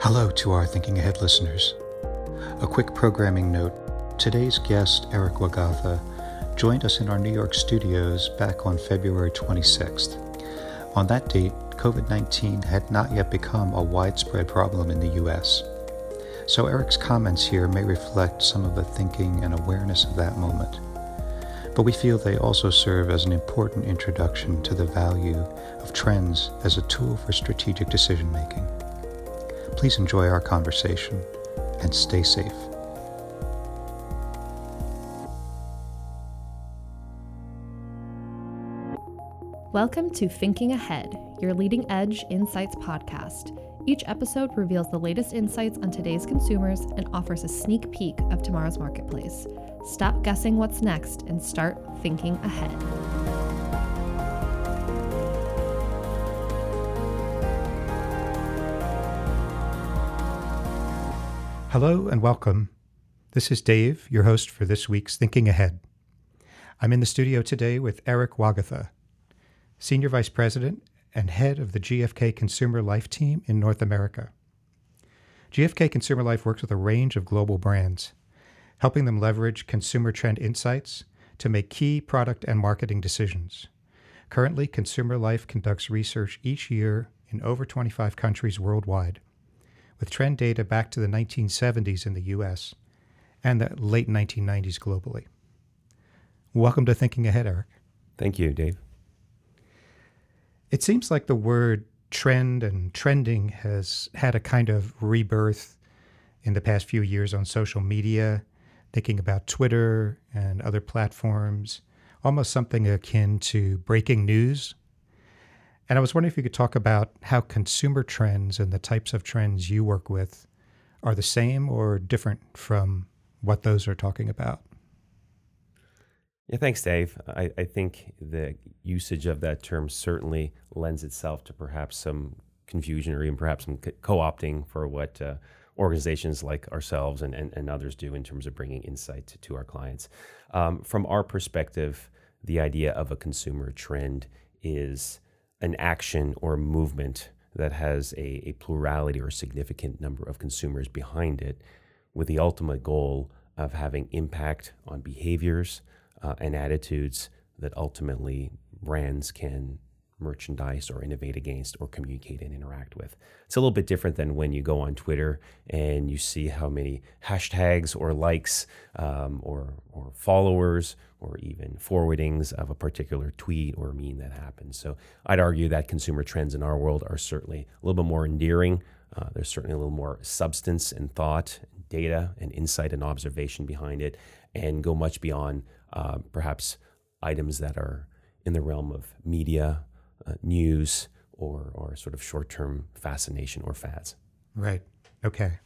Hello to our Thinking Ahead listeners. A quick programming note today's guest, Eric Wagatha, joined us in our New York studios back on February 26th. On that date, COVID 19 had not yet become a widespread problem in the U.S. So Eric's comments here may reflect some of the thinking and awareness of that moment. But we feel they also serve as an important introduction to the value of trends as a tool for strategic decision making. Please enjoy our conversation and stay safe. Welcome to Thinking Ahead, your leading edge insights podcast. Each episode reveals the latest insights on today's consumers and offers a sneak peek of tomorrow's marketplace. Stop guessing what's next and start thinking ahead. Hello and welcome. This is Dave, your host for this week's Thinking Ahead. I'm in the studio today with Eric Wagatha, Senior Vice President and Head of the GFK Consumer Life Team in North America. GFK Consumer Life works with a range of global brands, helping them leverage consumer trend insights to make key product and marketing decisions. Currently, Consumer Life conducts research each year in over 25 countries worldwide with trend data back to the 1970s in the US and the late 1990s globally. Welcome to Thinking Ahead, Eric. Thank you, Dave. It seems like the word trend and trending has had a kind of rebirth in the past few years on social media, thinking about Twitter and other platforms, almost something akin to breaking news and I was wondering if you could talk about how consumer trends and the types of trends you work with are the same or different from what those are talking about. Yeah, thanks, Dave. I, I think the usage of that term certainly lends itself to perhaps some confusion or even perhaps some co opting for what uh, organizations like ourselves and, and, and, others do in terms of bringing insight to, to our clients. Um, from our perspective, the idea of a consumer trend is an action or movement that has a, a plurality or a significant number of consumers behind it, with the ultimate goal of having impact on behaviors uh, and attitudes that ultimately brands can merchandise or innovate against or communicate and interact with. It's a little bit different than when you go on Twitter and you see how many hashtags or likes um, or, or followers or even forwardings of a particular tweet or meme that happens. So I'd argue that consumer trends in our world are certainly a little bit more endearing. Uh, there's certainly a little more substance and thought, data and insight and observation behind it, and go much beyond uh, perhaps items that are in the realm of media uh, news or, or sort of short term fascination or fads. Right. Okay.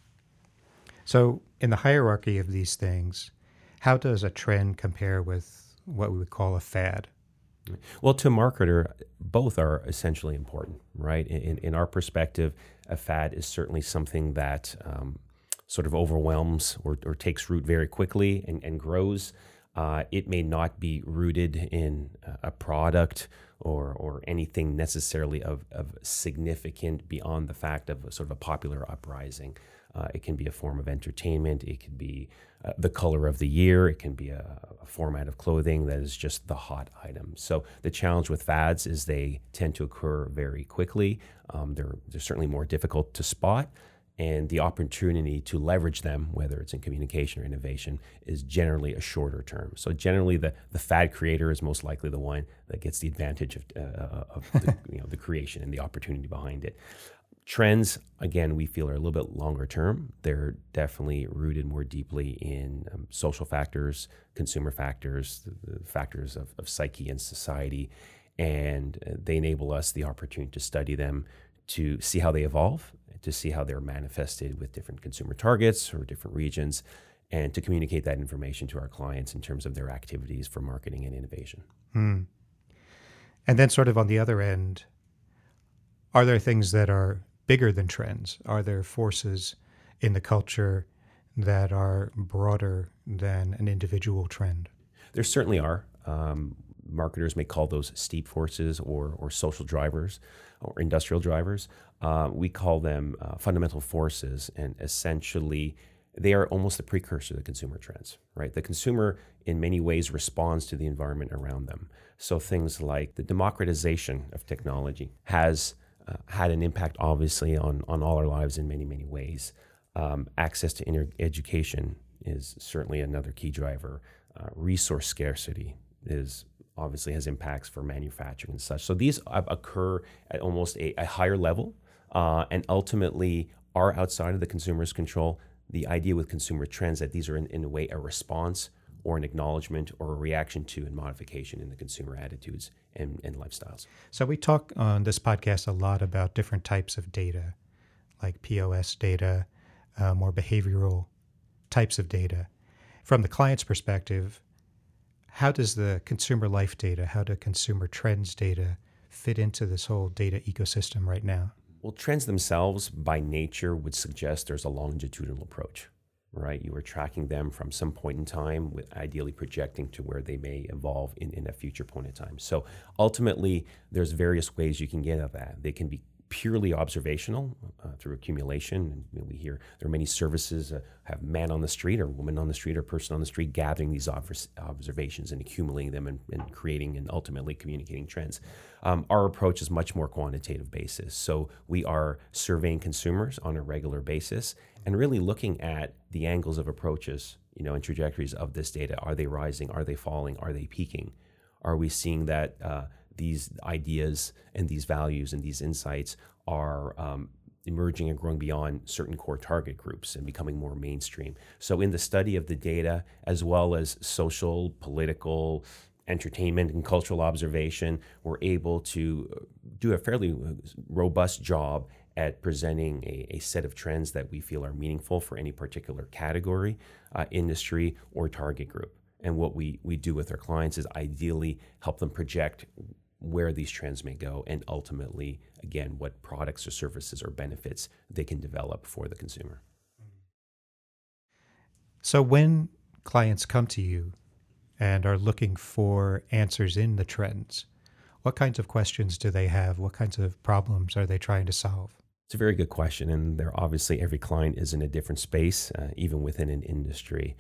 So, in the hierarchy of these things, how does a trend compare with what we would call a fad? Well, to a marketer, both are essentially important, right? In, in our perspective, a fad is certainly something that um, sort of overwhelms or, or, takes root very quickly and, and grows. Uh, it may not be rooted in a product or or anything necessarily of, of significant beyond the fact of sort of a popular uprising. Uh, it can be a form of entertainment. It could be uh, the color of the year. It can be a, a, format of clothing that is just the hot item. So the challenge with fads is they tend to occur very quickly. Um, they're they're certainly more difficult to spot and the opportunity to leverage them, whether it's in communication or innovation, is generally a shorter term. So generally, the, the fad creator is most likely the one that gets the advantage of, uh, uh of the, you know, the creation and the opportunity behind it. Trends, again, we feel are a little bit longer term. They're definitely rooted more deeply in um, social factors, consumer factors, the, the factors of, of psyche and society, and uh, they enable us the opportunity to study them, to see how they evolve to see how they're manifested with different consumer targets or different regions, and to communicate that information to our clients in terms of their activities for marketing and innovation. Hmm. And then, sort of on the other end, are there things that are bigger than trends? Are there forces in the culture that are broader than an individual trend? There certainly are. Um, marketers may call those steep forces or, or social drivers or industrial drivers. Uh, we call them uh, fundamental forces, and essentially, they are almost the precursor to consumer trends, right? The consumer, in many ways, responds to the environment around them. So things like the democratization of technology has uh, had an impact, obviously, on, on all our lives in many, many ways. Um, access to inter- education is certainly another key driver. Uh, resource scarcity is obviously has impacts for manufacturing and such. So these occur at almost a, a higher level uh, and ultimately are outside of the consumer's control. The idea with consumer trends that these are in, in a way a response or an acknowledgement or a reaction to and modification in the consumer attitudes and, and lifestyles. So we talk on this podcast a lot about different types of data, like POS data, uh, more behavioral types of data. From the client's perspective, how does the consumer life data, how do consumer trends data fit into this whole data ecosystem right now? Well, trends themselves by nature would suggest there's a longitudinal approach right? You are tracking them from some point in time, with ideally projecting to where they may evolve in, in a future point in time. So ultimately, there's various ways you can get at that. They can be purely observational uh, through accumulation. And we hear there are many services uh, have man on the street or woman on the street or person on the street gathering these observations and accumulating them and, and, creating and ultimately communicating trends. Um, our approach is much more quantitative basis. So we are surveying consumers on a regular basis and really looking at the angles of approaches, you know, and trajectories of this data. Are they rising? Are they falling? Are they peaking? Are we seeing that uh, these ideas and these values and these insights are um, emerging and growing beyond certain core target groups and becoming more mainstream. So, in the study of the data, as well as social, political, entertainment, and cultural observation, we're able to do a fairly uh, robust job at presenting a, a set of trends that we feel are meaningful for any particular category, uh, industry, or target group. And what we, we do with our clients is ideally help them project where these trends may go, and ultimately, again, what products or services or benefits they can develop for the consumer. So, when clients come to you and are looking for answers in the trends, what kinds of questions do they have? What kinds of problems are they trying to solve? It's a very good question, and there obviously every client is in a different space, uh, even within an industry.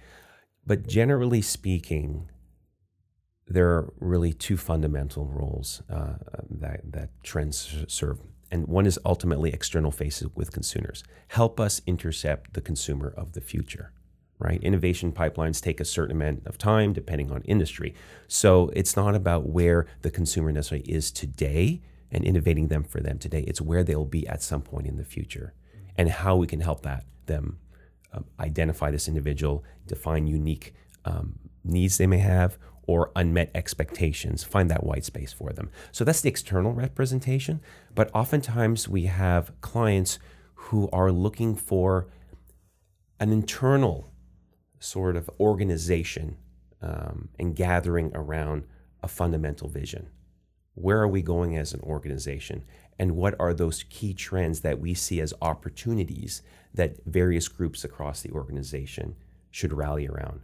But generally speaking, there are really two fundamental roles uh, that, that trends serve. And one is ultimately external faces with consumers. Help us intercept the consumer of the future, right? Innovation pipelines take a certain amount of time depending on industry. So it's not about where the consumer necessarily is today and innovating them for them today. It's where they'll be at some point in the future and how we can help that them um, identify this individual, define unique um, needs they may have or unmet expectations, find that white space for them. So that's the external representation. But oftentimes we have clients who are looking for an internal sort of organization um, and gathering around a fundamental vision. Where are we going as an organization? And what are those key trends that we see as opportunities that various groups across the organization should rally around?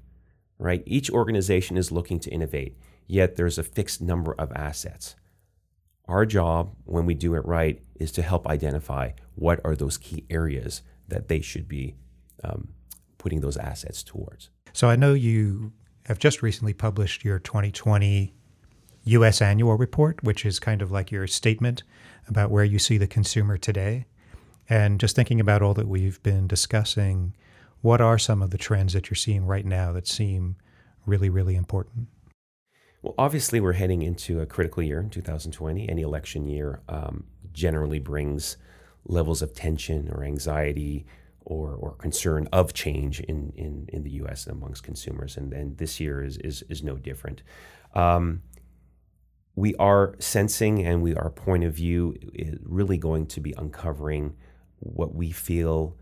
Right? Each organization is looking to innovate, yet there's a fixed number of assets. Our job, when we do it right, is to help identify what are those key areas that they should be um, putting those assets towards. So I know you have just recently published your 2020 U.S. annual report, which is kind of like your statement about where you see the consumer today. And just thinking about all that we've been discussing, what are some of the trends that you're seeing right now that seem really, really important? Well, obviously, we're heading into a critical year in 2020. Any election year um, generally brings levels of tension or anxiety or, or concern of change in, in, in the U.S. amongst consumers, and, and this year is, is, is no different. Um, we are sensing, and we our point of view is really going to be uncovering what we feel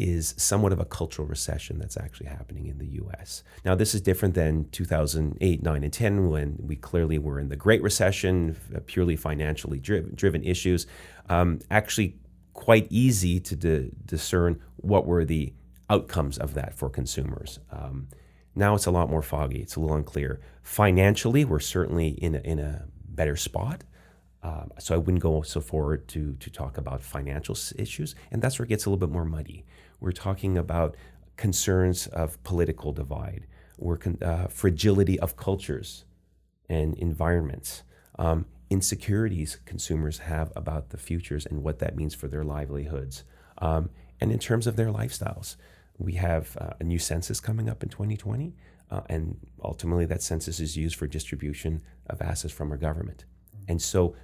is somewhat of a cultural recession that's actually happening in the US. Now, this is different than 2008, 9, and 10, when we clearly were in the Great Recession, purely financially driven, driven issues. Um, actually, quite easy to discern what were the outcomes of that for consumers. Um, Now it's a lot more foggy. It's a little unclear. Financially, we're certainly in a, in a better spot. Um, so I wouldn't go so forward to to talk about financial issues, and that's where it gets a little bit more muddy. We're talking about concerns of political divide, we're con- uh, fragility of cultures and environments, um, insecurities consumers have about the futures and what that means for their livelihoods, um, and in terms of their lifestyles. We have uh, a new census coming up in 2020, uh, and ultimately that census is used for distribution of assets from our government. And so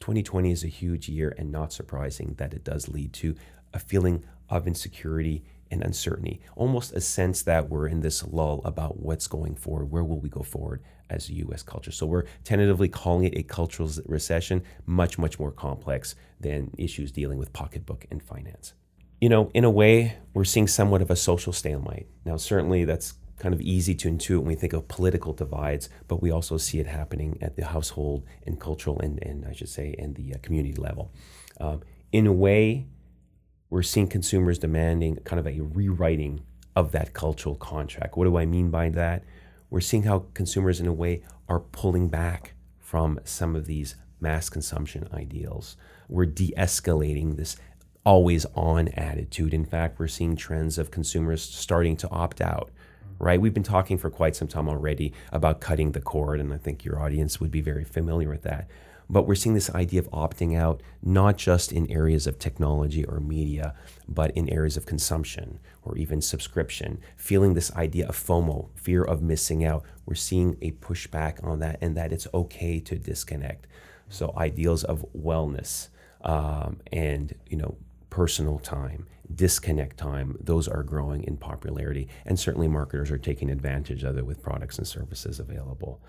2020 is a huge year, and not surprising that it does lead to a feeling of insecurity and uncertainty, almost a sense that we're in this lull about what's going forward, where will we go forward as a U.S. culture. So we're tentatively calling it a cultural recession, much, much more complex than issues dealing with pocketbook and finance you know, in a way, we're seeing somewhat of a social stalemate. Now, certainly that's kind of easy to intuit when we think of political divides, but we also see it happening at the household and cultural and, and I should say, and the uh, community level. Um, in a way, we're seeing consumers demanding kind of a rewriting of that cultural contract. What do I mean by that? We're seeing how consumers, in a way, are pulling back from some of these mass consumption ideals. We're de escalating this always on attitude. In fact, we're seeing trends of consumers starting to opt out. Right? We've been talking for quite some time already about cutting the cord, and I think your audience would be very familiar with that. But we're seeing this idea of opting out, not just in areas of technology or media, but in areas of consumption or even subscription. Feeling this idea of FOMO, fear of missing out. We're seeing a pushback on that, and that it's okay to disconnect. So, ideals of wellness um, and, you know, personal time, disconnect time, those are growing in popularity. And certainly marketers are taking advantage of it with products and services available.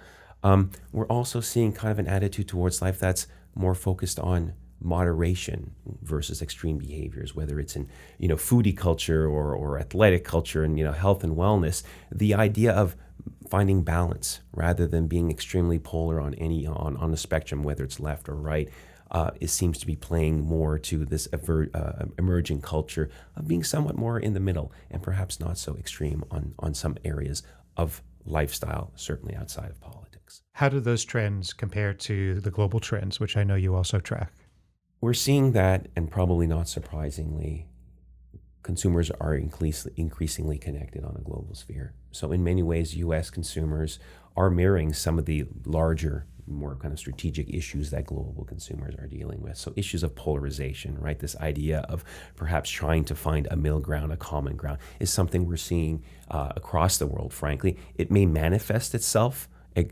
Um, we're also seeing kind of an attitude towards life that's more focused on moderation versus extreme behaviors, whether it's in you know foodie culture or, or athletic culture and you know health and wellness. The idea of finding balance rather than being extremely polar on any on, on the spectrum, whether it's left or right, uh, it seems to be playing more to this ever, uh, emerging culture of being somewhat more in the middle and perhaps not so extreme on, on some areas of lifestyle, certainly outside of politics. How do those trends compare to the global trends, which I know you also track? We're seeing that, and probably not surprisingly, consumers are increasingly connected on a global sphere. So, in many ways, US consumers are mirroring some of the larger more kind of strategic issues that global consumers are dealing with. So issues of polarization, right? This idea of perhaps trying to find a middle ground, a common ground, is something we're seeing uh, across the world. Frankly, it may manifest itself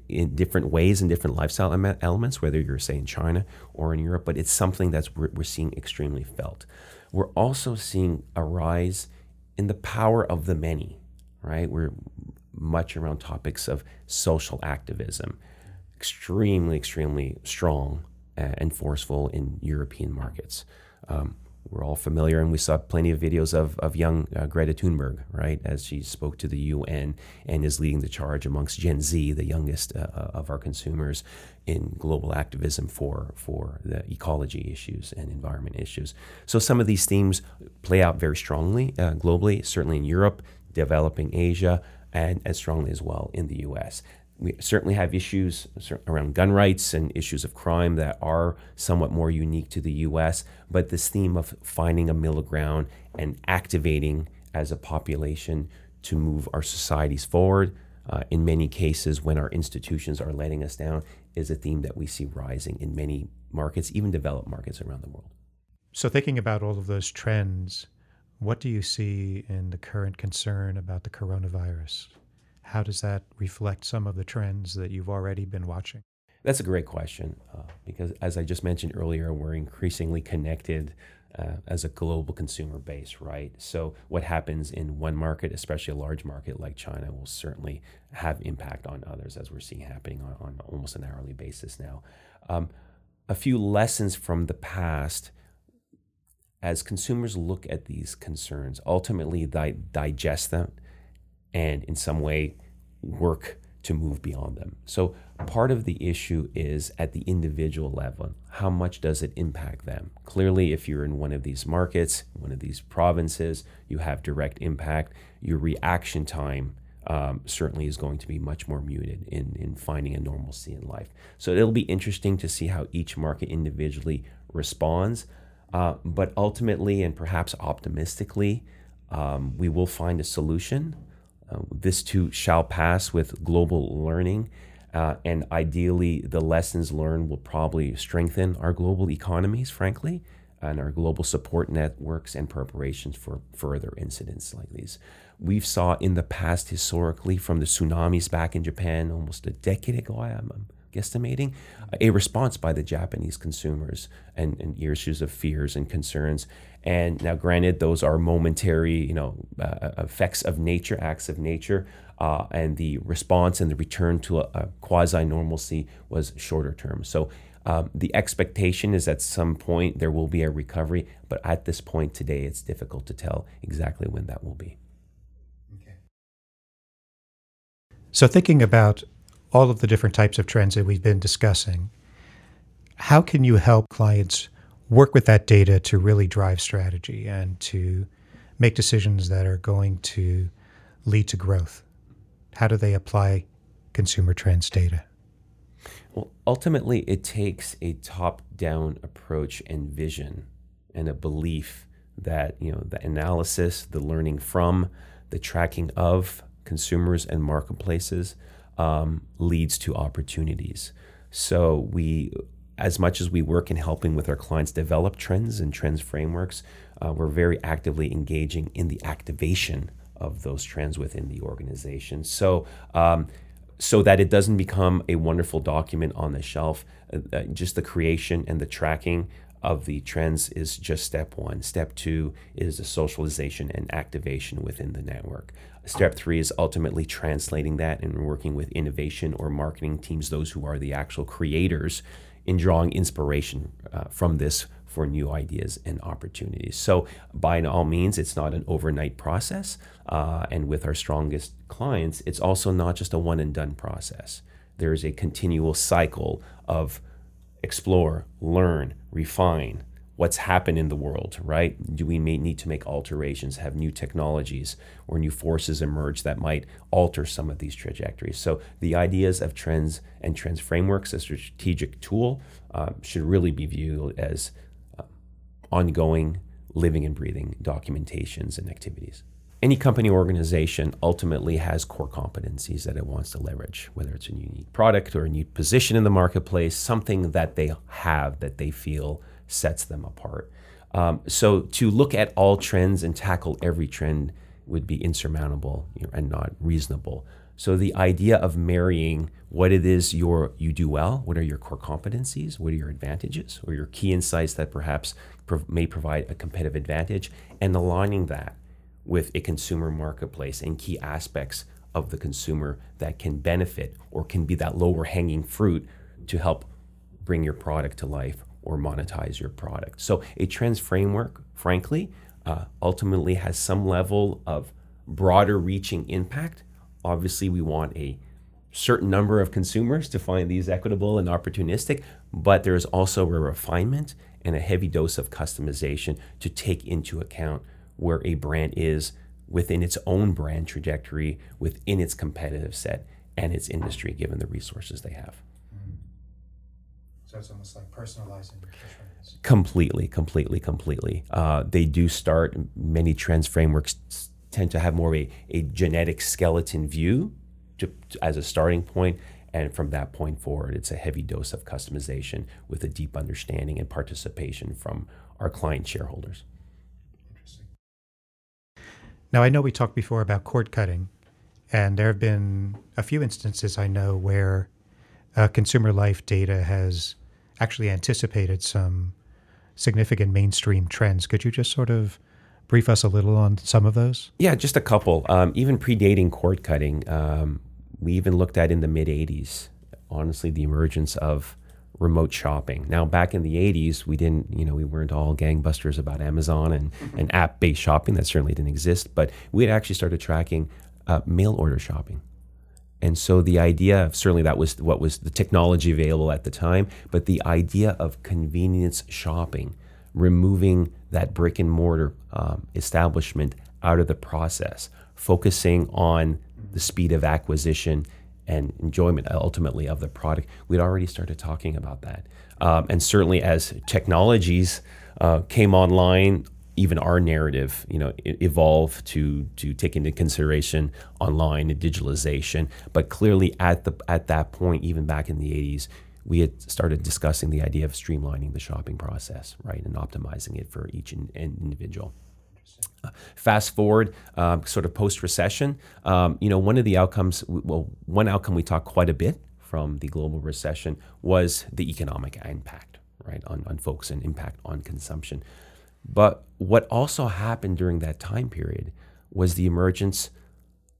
in different ways in different lifestyle elements, whether you're say in China or in Europe, but it's something that's we're, we're seeing extremely felt. We're also seeing a rise in the power of the many, right? We're much around topics of social activism extremely, extremely strong and forceful in European markets. Um, we're all familiar, and we saw plenty of videos of, of young uh, Greta Thunberg, right, as she spoke to the UN and is leading the charge amongst Gen Z, the youngest uh, uh, of our consumers, in global activism for, for the ecology issues and environment issues. So some of these themes play out very strongly uh, globally, certainly in Europe, developing Asia, and as strongly as well in the US we certainly have issues around gun rights and issues of crime that are somewhat more unique to the US, but this theme of finding a middle ground and activating as a population to move our societies forward, uh, in many cases when our institutions are letting us down, is a theme that we see rising in many markets, even developed markets around the world. So, thinking about all of those trends, what do you see in the current concern about the coronavirus? How does that reflect some of the trends that you've already been watching? That's a great question uh, because, as I just mentioned earlier, we're increasingly connected uh, as a global consumer base, right? So, what happens in one market, especially a large market like China, will certainly have impact on others, as we're seeing happening on, on almost an hourly basis now. Um, a few lessons from the past as consumers look at these concerns, ultimately di- digest them and in some way work to move beyond them. So part of the issue is at the individual level. How much does it impact them? Clearly, if you're in one of these markets, one of these provinces, you have direct impact. Your reaction time um, certainly is going to be much more muted in, in finding a normalcy in life. So it'll be interesting to see how each market individually responds. Uh, but ultimately, and perhaps optimistically, um, we will find a solution. Uh, this too shall pass with global learning. Uh, and ideally, the lessons learned will probably strengthen our global economies, frankly, and our global support networks and preparations for further incidents like these. We've saw in the past historically from the tsunamis back in Japan almost a decade ago, I'm guesstimating, a response by the Japanese consumers and, and issues of fears and concerns. And now, granted, those are momentary, you know, uh, effects of nature, acts of nature, uh, and the response and the return to a, a quasi normalcy was shorter term. So um, the expectation is at some point there will be a recovery, but at this point today, it's difficult to tell exactly when that will be. Okay. So, thinking about all of the different types of trends that we've been discussing, how can you help clients work with that data to really drive strategy and to make decisions that are going to lead to growth? How do they apply consumer trends data? Well, ultimately, it takes a top down approach and vision and a belief that, you know, the analysis, the learning from, the tracking of consumers and marketplaces um, leads to opportunities. So we, as much as we work in helping with our clients develop trends and trends frameworks, uh, we're very actively engaging in the activation of those trends within the organization. So um, so that it doesn't become a wonderful document on the shelf. Uh, uh, just the creation and the tracking of the trends is just step one. Step two is the socialization and activation within the network. Step three is ultimately translating that and working with innovation or marketing teams, those who are the actual creators, in drawing inspiration uh, from this for new ideas and opportunities. So, by all means, it's not an overnight process. Uh, and with our strongest clients, it's also not just a one and done process. There is a continual cycle of explore, learn, refine, what's happened in the world, right? Do we may need to make alterations, have new technologies or new forces emerge that might alter some of these trajectories? So the ideas of trends and trends frameworks as a strategic tool uh, should really be viewed as ongoing, living and breathing documentations and activities. Any company or organization ultimately has core competencies that it wants to leverage, whether it's a unique product or a new position in the marketplace, something that they have that they feel sets them apart. Um, so to look at all trends and tackle every trend would be insurmountable and not reasonable. So the idea of marrying what it is your you do well, what are your core competencies, what are your advantages, or your key insights that perhaps may provide a competitive advantage, and aligning that with a consumer marketplace and key aspects of the consumer that can benefit or can be that lower hanging fruit to help bring your product to life or monetize your product. So a trends framework, frankly, uh, ultimately has some level of broader reaching impact Obviously, we want a certain number of consumers to find these equitable and opportunistic, but there's also a refinement and a heavy dose of customization to take into account where a brand is within its own brand trajectory, within its competitive set and its industry, given the resources they have. So it's almost like personalizing your trends. Completely, completely, completely. Uh, they do start, many trends frameworks tend to have more of a, a genetic skeleton view to, to, as a starting point. And from that point forward, it's a heavy dose of customization with a deep understanding and participation from our client shareholders. Interesting. Now, I know we talked before about cord cutting, and there have been a few instances I know where uh, consumer life data has actually anticipated some significant mainstream trends. Could you just sort of brief us a little on some of those? Yeah, just a couple. Um, even predating cord cutting, um, we even looked at in the mid 80s, honestly, the emergence of remote shopping. Now, back in the 80s, we didn't, you know, we weren't all gangbusters about Amazon and, and app based shopping. That certainly didn't exist, but we had actually started tracking uh, mail order shopping. And so the idea of certainly that was what was the technology available at the time, but the idea of convenience shopping removing that brick and mortar um, establishment out of the process, focusing on the speed of acquisition and enjoyment ultimately of the product, we'd already started talking about that. Um, and certainly as technologies uh, came online, even our narrative, you know, evolved to to take into consideration online and digitalization. But clearly, at the at that point, even back in the '80s, we had started discussing the idea of streamlining the shopping process, right, and optimizing it for each in, in individual. Uh, fast forward, um, sort of post recession, um, you know, one of the outcomes, well, one outcome we talked quite a bit from the global recession was the economic impact, right, on, on folks and impact on consumption. But what also happened during that time period was the emergence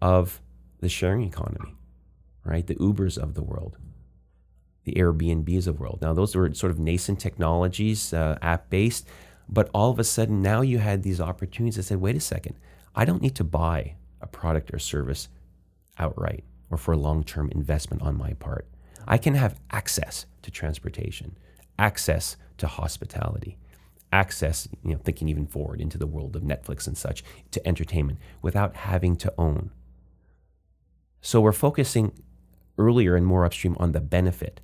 of the sharing economy, right? The Ubers of the world, the Airbnbs of the world. Now, those were sort of nascent technologies, uh, app based, but all of a sudden now you had these opportunities that said, wait a second, I don't need to buy a product or service outright or for a long term investment on my part. I can have access to transportation, access to hospitality, access, you know, thinking even forward into the world of Netflix and such, to entertainment without having to own. So we're focusing earlier and more upstream on the benefit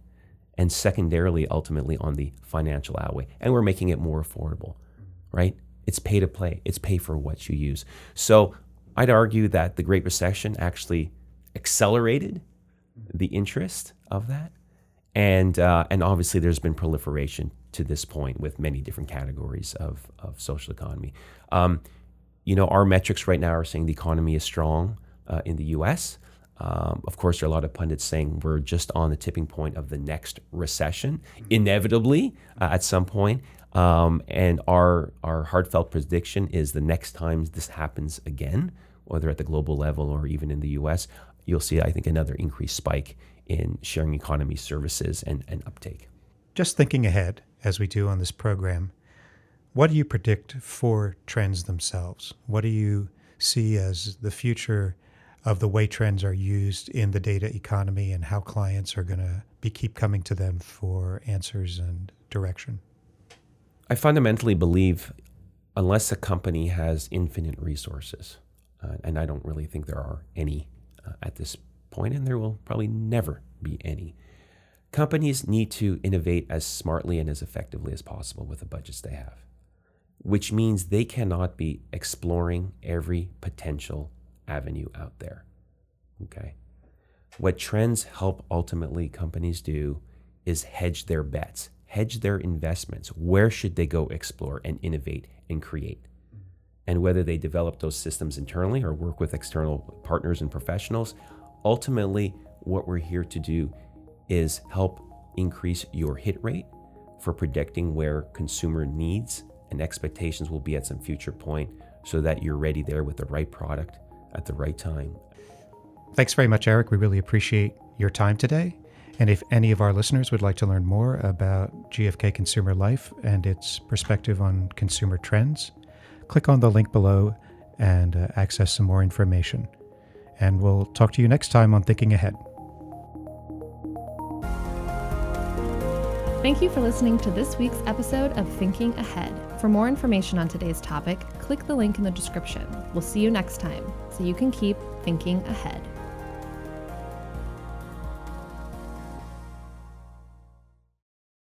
and secondarily, ultimately, on the financial outlay. And we're making it more affordable, right? It's pay to play, it's pay for what you use. So I'd argue that the Great Recession actually accelerated the interest of that. And, uh, and obviously, there's been proliferation to this point with many different categories of, of social economy. Um, you know, our metrics right now are saying the economy is strong uh, in the US. Um, of course, there are a lot of pundits saying we're just on the tipping point of the next recession, inevitably uh, at some point. Um, and our our heartfelt prediction is the next time this happens again, whether at the global level or even in the U.S., you'll see, I think, another increased spike in sharing economy services and, and uptake. Just thinking ahead, as we do on this program, what do you predict for trends themselves? What do you see as the future of the way trends are used in the data economy and how clients are going to be keep coming to them for answers and direction? I fundamentally believe unless a company has infinite resources, uh, and I don't really think there are any uh, at this point, and there will probably never be any. Companies need to innovate as smartly and as effectively as possible with the budgets they have, which means they cannot be exploring every potential avenue out there. Okay. What trends help ultimately companies do is hedge their bets, hedge their investments. Where should they go explore and innovate and create? And whether they develop those systems internally or work with external partners and professionals, ultimately, what we're here to do is help increase your hit rate for predicting where consumer needs and expectations will be at some future point so that you're ready there with the right product at the right time. Thanks very much, Eric. We really appreciate your time today. And if any of our listeners would like to learn more about GFK Consumer Life and its perspective on consumer trends, click on the link below and uh, access some more information. And we'll talk to you next time on Thinking Ahead. Thank you for listening to this week's episode of Thinking Ahead. For more information on today's topic, click the link in the description. We'll see you next time so you can keep thinking ahead.